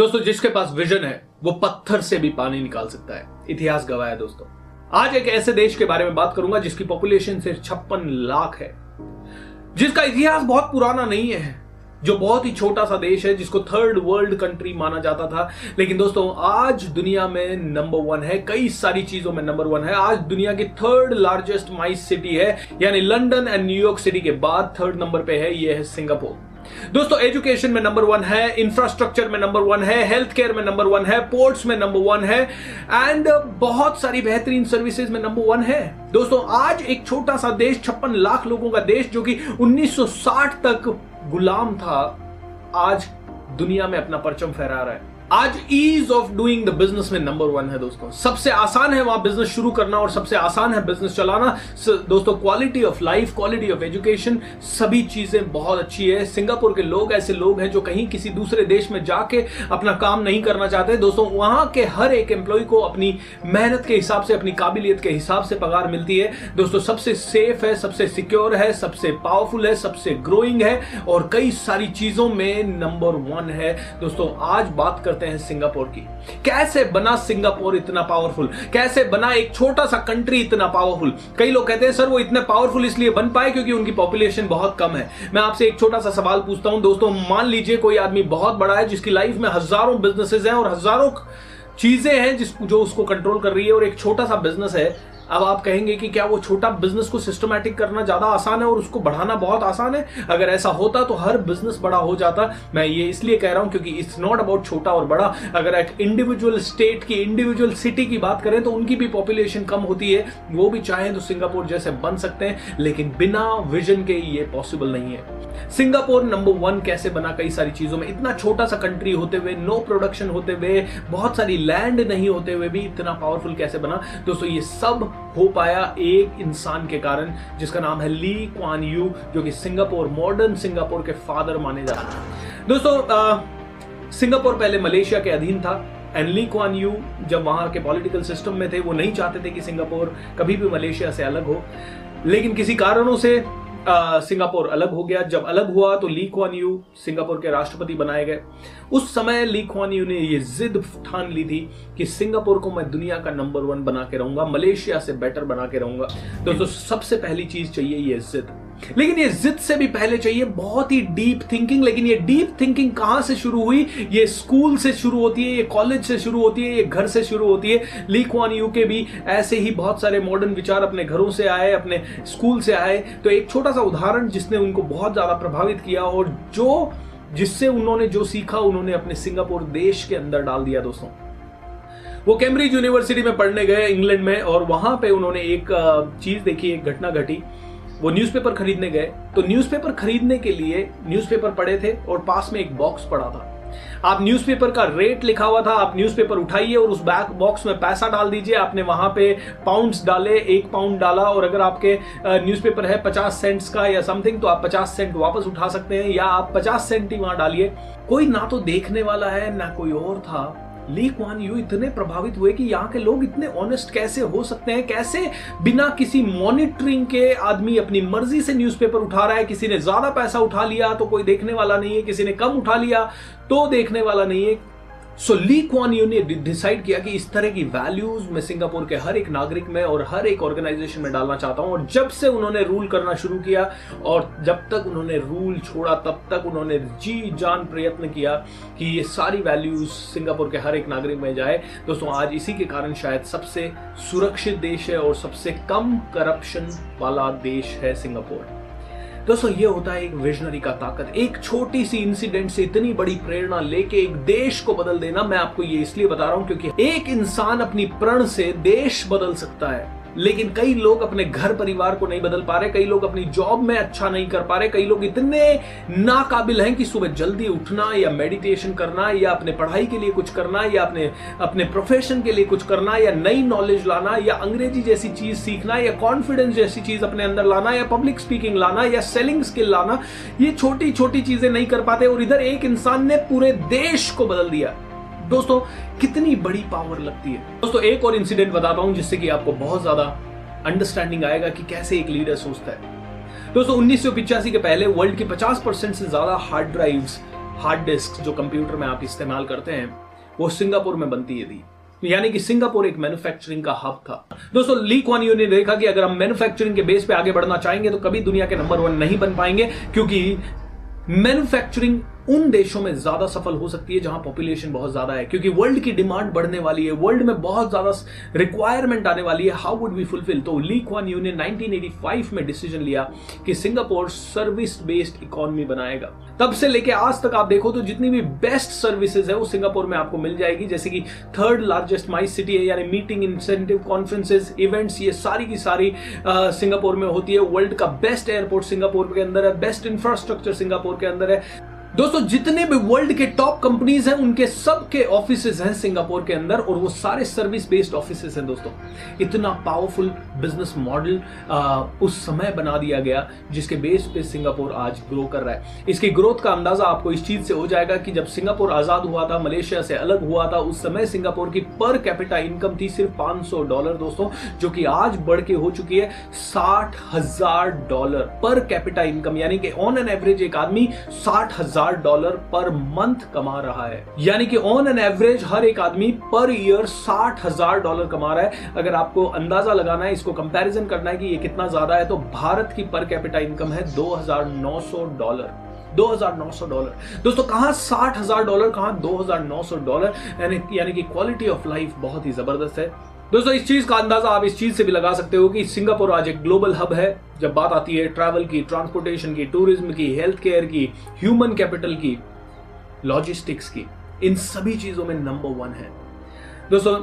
दोस्तों, जिसके पास विजन है, वो पत्थर से भी पानी निकाल सकता है। इतिहास गवाया दोस्तों। आज एक ऐसे देश के बारे में बात करूँगा, जिसकी पॉपुलेशन सिर्फ़ छप्पन लाख है। जिसका इतिहास बहुत पुराना नहीं है, जो बहुत ही छोटा सा देश है, जिसको थर्ड वर्ल्ड कंट्री माना जाता था। लेकिन दोस्तों, आज दुनिया में नंबर वन है, कई सारी चीज़ों में नंबर वन है। आज दुनिया की थर्ड लार्जेस्ट माइस सिटी है, यानी लंदन एंड न्यूयॉर्क सिटी के बाद थर्ड नंबर पे है, ये है सिंगापुर दोस्तों एजुकेशन में नंबर वन है इंफ्रास्ट्रक्चर में नंबर वन है हेल्थ केयर में नंबर वन है पोर्ट्स में नंबर वन है एंड बहुत सारी बेहतरीन सर्विसेज़ में नंबर वन है। दोस्तों, आज एक छोटा सा देश, छप्पन लाख लोगों का देश, जो कि 1960 तक गुलाम था, आज दुनिया में अपना परचम फहरा रहा है। आज ease of doing the business में नंबर वन है दोस्तों। सबसे आसान है वहाँ बिज़नेस शुरू करना और सबसे आसान है बिज़नेस चलाना। दोस्तों quality of life quality of education सभी चीज़ें बहुत अच्छी है। सिंगापुर के लोग ऐसे लोग हैं जो कहीं किसी दूसरे देश में जाके अपना काम नहीं करना चाहते। दोस्तों, वहाँ के हर एक एम्प्लॉय को अपनी मेहनत के हिसाब से, अपनी काबिलियत के हिसाब से पगार मिलती है। दोस्तों, सबसे सेफ़ है, सबसे सिक्योर है, सबसे पावरफुल है, सबसे ग्रोइंग है और कई सारी चीज़ों में नंबर वन है। दोस्तों, आज बात करते करते हैं सिंगापुर की। कैसे बना सिंगापुर इतना पावरफुल कैसे बना एक छोटा सा कंट्री इतना पावरफुल कई लोग कहते हैं, सर, वो इतने पावरफुल इसलिए बन पाए क्योंकि उनकी पॉपुलेशन बहुत कम है। मैं आपसे एक छोटा सा सवाल पूछता हूँ, दोस्तों, मान लीजिए कोई आदमी बहुत बड़ा है जिसकी लाइफ में हज़ारों बिजनेसेस हैं और हज़ारों चीज़ें हैं जिस, जो उसको कंट्रोल कर रही है और एक छोटा सा बिज़नेस है अब आप कहेंगे कि क्या वो छोटा बिज़नेस को सिस्टमैटिक करना ज़्यादा आसान है और उसको बढ़ाना बहुत आसान है? अगर ऐसा होता तो हर बिज़नेस बड़ा हो जाता। मैं ये इसलिए कह रहा हूँ क्योंकि इट्स नॉट अबाउट छोटा और बड़ा। अगर एक इंडिविजुअल स्टेट की इंडिविजुअल सिटी की बात करें तो उनकी भी पॉपुलेशन कम होती है। वो भी चाहें तो सिंगापुर जैसे बन सकते हैं, लेकिन बिना विजन के ये पॉसिबल नहीं है। सिंगापुर नंबर वन कैसे बना कई सारी चीज़ों में? इतना छोटा सा कंट्री होते हुए नो प्रोडक्शन होते हुए, बहुत सारी लैंड नहीं होते हुए भी इतना पावरफुल कैसे बना? दोस्तों, ये सब हो पाया एक इंसान के कारण, जिसका नाम है ली क्वान यू, जो कि सिंगापुर मॉडर्न सिंगापुर के फादर माने जाते हैं। दोस्तों सिंगापुर पहले मलेशिया के अधीन था एंड ली क्वान यू जब वहाँ के पॉलिटिकल सिस्टम में थे, वो नहीं चाहते थे कि सिंगापुर कभी भी मलेशिया से अलग हो। लेकिन किसी कारणों से सिंगापुर अलग हो गया। जब अलग हुआ तो ली क्वान यू सिंगापुर के राष्ट्रपति बनाए गए। उस समय ली क्वान यू ने ये जिद ठान ली थी कि सिंगापुर को मैं दुनिया का नंबर वन बना के रहूँगा, मलेशिया से बेटर बना के रहूँगा। दोस्तों, सबसे पहली चीज़ चाहिए ये जिद। लेकिन ये जिद से भी पहले चाहिए, बहुत ही डीप थिंकिंग लेकिन ये डीप थिंकिंग कहाँ से शुरू हुई? ये स्कूल से शुरू होती है, ये कॉलेज से शुरू होती है, ये घर से शुरू होती है। ली क्वान यू के भी ऐसे ही बहुत सारे मॉडर्न विचार अपने घरों से आए, अपने स्कूल से आए। तो एक छोटा सा उदाहरण जिसने उनको बहुत ज़्यादा प्रभावित किया और जो, जिससे उन्होंने जो सीखा, उन्होंने अपने सिंगापुर देश के अंदर डाल दिया दोस्तों। वो कैम्ब्रिज यूनिवर्सिटी में पढ़ने गए इंग्लैंड में, और वहाँ पे उन्होंने एक चीज़ देखी, एक घटना घटी। वो न्यूज़पेपर खरीदने गए। तो न्यूज़पेपर खरीदने के लिए न्यूज़पेपर पड़े थे और पास में एक बॉक्स पड़ा था। आप न्यूज़पेपर का रेट लिखा हुआ था, आप न्यूज़पेपर उठाइए और उस बैक बॉक्स में पैसा डाल दीजिए। आपने वहाँ पे पाउंड्स डाले, एक पाउंड डाला और अगर आपके न्यूज़पेपर है पचास सेंट्स का या समथिंग तो आप पचास सेंट वापस उठा सकते हैं या आप पचास सेंट ही वहाँ डालिए। कोई ना तो देखने वाला है, ना कोई और था। ली क्वान यू इतने प्रभावित हुए कि यहाँ के लोग इतने ऑनेस्ट कैसे हो सकते हैं? कैसे बिना किसी मॉनिटरिंग के आदमी अपनी मर्ज़ी से न्यूज़पेपर उठा रहा है? किसी ने ज़्यादा पैसा उठा लिया तो कोई देखने वाला नहीं है, किसी ने कम उठा लिया तो देखने वाला नहीं है। सो ली क्वान यू ने डिसाइड किया कि इस तरह की वैल्यूज़ मैं सिंगापुर के हर एक नागरिक में और हर एक ऑर्गेनाइजेशन में डालना चाहता हूँ। और जब से उन्होंने रूल करना शुरू किया और जब तक उन्होंने रूल छोड़ा, तब तक उन्होंने जी जान प्रयत्न किया कि ये सारी वैल्यूज़ सिंगापुर के हर एक नागरिक में जाए। दोस्तों, आज इसी के कारण शायद सबसे सुरक्षित देश है और सबसे कम करप्शन वाला देश है सिंगापुर। दोस्तों, ये होता है एक विजनरी का ताकत। एक छोटी सी इंसिडेंट से इतनी बड़ी प्रेरणा लेके एक देश को बदल देना, मैं आपको ये इसलिए बता रहा हूँ क्योंकि एक इंसान अपनी प्रण से देश बदल सकता है। लेकिन कई लोग अपने घर परिवार को नहीं बदल पा रहे, कई लोग अपनी जॉब में अच्छा नहीं कर पा रहे, कई लोग इतने नाकाबिल हैं कि सुबह जल्दी उठना या मेडिटेशन करना या अपने पढ़ाई के लिए कुछ करना या अपने अपने प्रोफेशन के लिए कुछ करना या नई नॉलेज लाना या अंग्रेज़ी जैसी चीज़ सीखना या कॉन्फिडेंस जैसी चीज़ अपने अंदर लाना या पब्लिक स्पीकिंग लाना या सेलिंग स्किल लाना, ये छोटी छोटी चीज़ें नहीं कर पाते और इधर एक इंसान ने पूरे देश को बदल दिया। दोस्तों, कितनी बड़ी पावर लगती है। दोस्तों, एक और इंसिडेंट बताता हूँ जिससे कि आपको बहुत ज़्यादा अंडरस्टैंडिंग आएगा कि कैसे एक लीडर सोचता है। दोस्तों, उन्नीस के पहले वर्ल्ड के 50 परसेंट से ज़्यादा हार्ड ड्राइव्स हार्ड डिस्क जो कंप्यूटर में आप इस्तेमाल करते हैं, वो सिंगापुर में बनती है थी यानी कि सिंगापुर एक मैन्युफैक्चरिंग का हब था। दोस्तों ली क्वान ने देखा कि अगर हम मैन्युफैक्चरिंग के बेस पे आगे बढ़ना चाहेंगे तो कभी दुनिया के नंबर वन नहीं बन पाएँगे, क्योंकि मैन्युफैक्चरिंग उन देशों में ज़्यादा सफल हो सकती है जहाँ पॉपुलेशन बहुत ज़्यादा है, क्योंकि वर्ल्ड की डिमांड बढ़ने वाली है वर्ल्ड में बहुत ज़्यादा रिक्वायरमेंट आने वाली है हाउ वुड वी फुलफिल तो ली क्वान यू ने 1985 में डिसीज़न लिया कि सिंगापुर सर्विस बेस्ड इकोनॉमी बनाएगा। तब से लेके आज तक आप देखो तो जितनी भी बेस्ट सर्विसेज़ है, वो सिंगापुर में आपको मिल जाएगी, जैसे कि थर्ड लार्जेस्ट माई सिटी है, यानी मीटिंग इंसेंटिव कॉन्फ्रेंसेज इवेंट्स ये सारी की सारी सिंगापुर में होती है। वर्ल्ड का बेस्ट एयरपोर्ट सिंगापुर के अंदर है बेस्ट इंफ्रास्ट्रक्चर सिंगापुर के अंदर है। दोस्तों, जितने भी वर्ल्ड के टॉप कंपनीज़ हैं, उनके सबके ऑफ़िस हैं सिंगापुर के अंदर और वो सारे सर्विस बेस्ड ऑफ़िस हैं दोस्तों। इतना पावरफुल बिज़नेस मॉडल उस समय बना दिया गया जिसके बेस पे सिंगापुर आज ग्रो कर रहा है। इसकी ग्रोथ का अंदाज़ा आपको इस चीज़ से हो जाएगा कि जब सिंगापुर आज़ाद हुआ था, मलेशिया से अलग हुआ था, उस समय सिंगापुर की पर कैपिटा इनकम थी सिर्फ़ 500 डॉलर दोस्तों, जो कि आज बढ़ के हो चुकी है साठ हज़ार डॉलर। पर कैपिटा इनकम यानी कि ऑन एन एवरेज एक आदमी साठ हज़ार हज़ार डॉलर पर मंथ कमा रहा है। यानी कि ऑन एन एवरेज हर एक आदमी पर ईयर साठ हज़ार डॉलर कमा रहा है। अगर आपको अंदाज़ा लगाना है, इसको कंपैरिजन करना है कि ये कितना ज़्यादा है तो भारत की पर कैपिटा इनकम है 2900 डॉलर। 2900 डॉलर। दोस्तों, कहाँ साठ हज़ार डॉलर, कहाँ 2900 डॉलर? यानी यानी कि क्वालिटी ऑफ़ लाइफ बहुत ही ज़बरदस्त है। दोस्तों, इस चीज़ का अंदाज़ा आप इस चीज़ से भी लगा सकते हो कि सिंगापुर आज एक ग्लोबल हब है। जब बात आती है ट्रैवल की ट्रांसपोर्टेशन की टूरिज़्म की हेल्थ केयर की ह्यूमन कैपिटल की लॉजिस्टिक्स की, इन सभी चीज़ों में नंबर वन है। दोस्तों,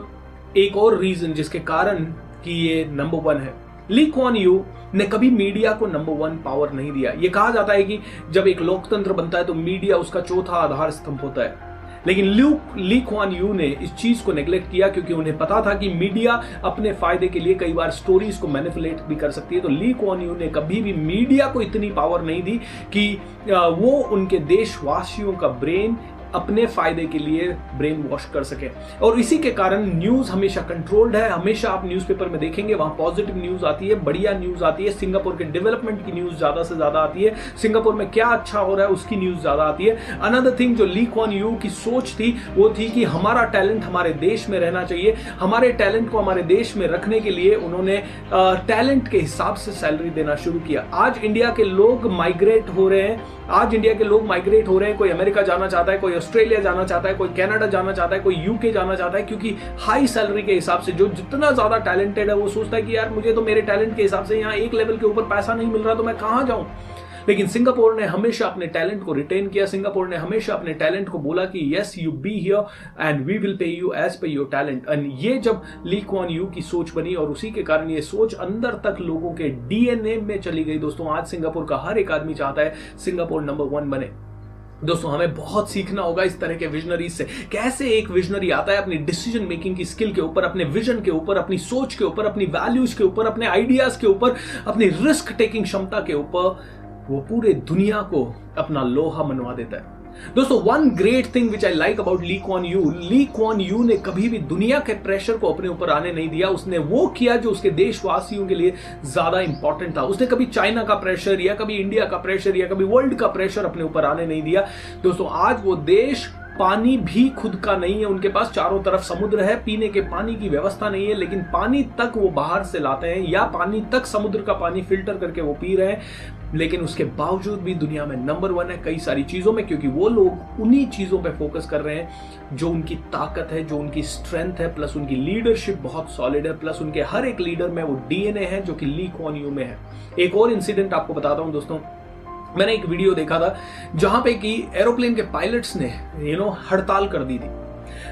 एक और रीजन जिसके कारण कि ये नंबर वन है। ली क्वान यू ने कभी मीडिया को नंबर वन पावर नहीं दिया। ये कहा जाता है कि जब एक लोकतंत्र बनता है तो मीडिया उसका चौथा आधार स्तंभ होता है। लेकिन ल्यूक ली क्वान यू ने इस चीज़ को नेग्लेक्ट किया क्योंकि उन्हें पता था कि मीडिया अपने फ़ायदे के लिए कई बार स्टोरीज को मैनिपुलेट भी कर सकती है। तो ली क्वान यू ने कभी भी मीडिया को इतनी पावर नहीं दी कि वो उनके देशवासियों का ब्रेन अपने फ़ायदे के लिए ब्रेन वॉश कर सके। और इसी के कारण न्यूज़ हमेशा कंट्रोल्ड है। हमेशा आप न्यूज़पेपर में देखेंगे, वहाँ पॉजिटिव न्यूज़ आती है, बढ़िया न्यूज़ आती है। सिंगापुर के डेवलपमेंट की न्यूज़ ज़्यादा से ज़्यादा आती है। सिंगापुर में क्या अच्छा हो रहा है, उसकी न्यूज़ ज़्यादा आती है। अनदर थिंग जो लीक ऑन यू की सोच थी, वो थी कि हमारा टैलेंट हमारे देश में रहना चाहिए। हमारे टैलेंट को हमारे देश में रखने के लिए उन्होंने टैलेंट के हिसाब से सैलरी देना शुरू किया। आज इंडिया के लोग माइग्रेट हो रहे हैं। आज इंडिया के लोग माइग्रेट हो रहे हैं। कोई अमेरिका जाना चाहता है, कोई ऑस्ट्रेलिया जाना चाहता है, कोई कनाडा जाना चाहता है, कोई यूके जाना चाहता है, क्योंकि हाई सैलरी के हिसाब से जो जितना ज़्यादा टैलेंटेड है, वो सोचता है कि यार मुझे तो मेरे टैलेंट के हिसाब से यहाँ एक लेवल के ऊपर पैसा नहीं मिल रहा तो मैं कहाँ जाऊँ? लेकिन सिंगापुर ने हमेशा अपने टैलेंट को रिटेन किया, सिंगापुर ने हमेशा अपने टैलेंट को बोला कि yes you be here and we will pay you as per your talent and ये जब ली क्वान यू की सोच बनी और उसी के कारण ये सोच अंदर तक लोगों के डीएनए में चली गई, दोस्तों, आज सिंगापुर का हर एक आदमी चाहता है सिंगापुर नंबर वन बने। दोस्तों, हमें बहुत सीखना होगा इस तरह के विजनरी से। कैसे एक विजनरी आता है अपनी डिसीज़न मेकिंग की स्किल के ऊपर, अपने विजन के ऊपर, अपनी सोच के ऊपर, अपनी वैल्यूज़ के ऊपर, अपने आइडियाज़ के ऊपर, अपनी रिस्क टेकिंग क्षमता के ऊपर, वो पूरे दुनिया को अपना लोहा मनवा देता है। दोस्तों one great thing which I like about Lee Kuan Yew Lee Kuan Yew ने कभी भी दुनिया के प्रेशर को अपने ऊपर आने नहीं दिया। उसने वो किया जो उसके देशवासियों के लिए ज़्यादा इंपॉर्टेंट था। उसने कभी चाइना का प्रेशर या कभी इंडिया का प्रेशर या कभी वर्ल्ड का प्रेशर अपने ऊपर आने नहीं दिया। दोस्तों, आज वो देश पानी भी खुद का नहीं है, उनके पास चारों तरफ़ समुद्र है, पीने के पानी की व्यवस्था नहीं है, लेकिन पानी तक वो बाहर से लाते हैं या पानी तक समुद्र का पानी फ़िल्टर करके वो पी रहे हैं। लेकिन उसके बावजूद भी दुनिया में नंबर वन है कई सारी चीज़ों में, क्योंकि वो लोग उन्हीं चीज़ों पे फोकस कर रहे हैं जो उनकी ताकत है, जो उनकी स्ट्रेंथ है प्लस उनकी लीडरशिप बहुत सॉलिड है प्लस उनके हर एक लीडर में वो डीएनए है जो कि ली कॉन यू में है। एक और इंसिडेंट आपको बताता हूँ दोस्तों। मैंने एक वीडियो देखा था जहाँ पे कि एरोप्लेन के पायलट्स ने यू नो हड़ताल कर दी थी।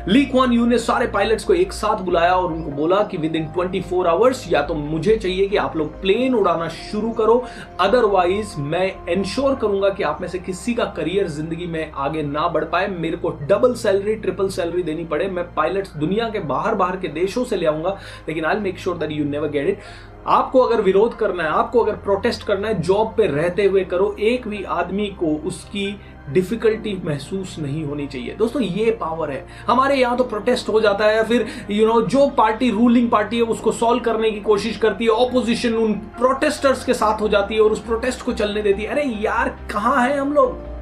ली क्वान यू ने सारे पायलट्स को एक साथ बुलाया और उनको बोला कि within twenty four hours या तो मुझे चाहिए कि आप लोग प्लेन उड़ाना शुरू करो। अदरवाइज़ मैं इंश्योर करूँगा कि आप में से किसी का करियर ज़िंदगी में आगे ना बढ़ पाए। मेरे को डबल सैलरी ट्रिपल सैलरी देनी पड़े। मैं पायलट्स दुनिया के बाहर बाहर के देशों से ले आऊँगा। लेकिन I make sure that you never get it आपको अगर विरोध करना है आपको अगर प्रोटेस्ट करना है जॉब पे रहते हुए करो एक भी आदमी को उसकी डिफिकल्टी महसूस नहीं होनी चाहिए। दोस्तों ये पावर है। हमारे यहाँ तो प्रोटेस्ट हो जाता है फिर यू you नो know, जो पार्टी रूलिंग पार्टी है उसको सॉल्व करने की कोशिश करती है ऑपोजिशन उन प्रोटेस्टर्स के साथ हो जाती है और उस प्रोटेस्ट को चलने देती है। अरे यार कहाँ है हम लोग?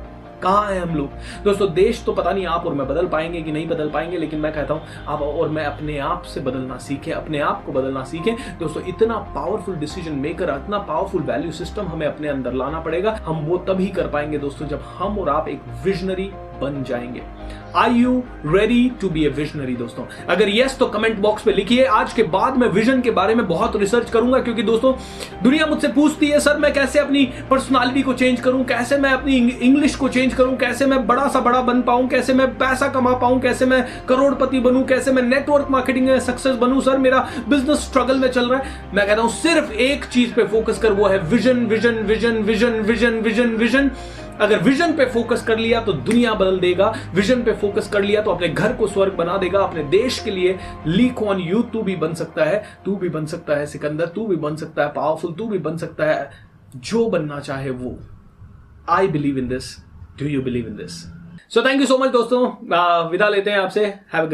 कहाँ है हम लोग? दोस्तों, देश तो पता नहीं आप और मैं बदल पाएँगे कि नहीं बदल पाएँगे, लेकिन मैं कहता हूँ, आप और मैं अपने आप से बदलना सीखें, अपने आप को बदलना सीखें। दोस्तों, इतना पावरफुल डिसीज़न मेकर इतना पावरफुल वैल्यू सिस्टम हमें अपने अंदर लाना पड़ेगा। हम वो तभी कर पाएँगे, दोस्तों, जब हम और आप एक विजनरी बन जाएँगे। I you ready to be a visionary दोस्तों? अगर यस तो कमेंट बॉक्स में लिखिए। आज के बाद मैं विजन के बारे में बहुत रिसर्च करूँगा, क्योंकि दोस्तों, दुनिया मुझसे पूछती है, सर, मैं कैसे अपनी पर्सनालिटी को चेंज करूँ? कैसे मैं अपनी इंग्लिश को चेंज करूँ? कैसे मैं बड़ा सा बड़ा बन पाऊँ? कैसे मैं पैसा कमा पाऊँ? कैसे मैं करोड़पति बनूं? कैसे मैं नेटवर्क मार्केटिंग में सक्सेस बनूं? सर, मेरा बिज़नेस स्ट्रगल में चल रहा है। मैं कहता हूँ, सिर्फ़ एक चीज़ पे फोकस कर, वो है vision vision vision vision vision vision vision अगर विजन पे फोकस कर लिया तो दुनिया बदल देगा विजन पे फोकस कर लिया तो अपने घर को स्वर्ग बना देगा, अपने देश के लिए लीक ऑन यू तू भी बन सकता है, तू भी बन सकता है सिकंदर, तू भी बन सकता है पावरफुल तू भी बन सकता है। जो बनना चाहे वो। I believe in this do you believe in this so thank you so much दोस्तों। विदा लेते हैं आपसे। हैव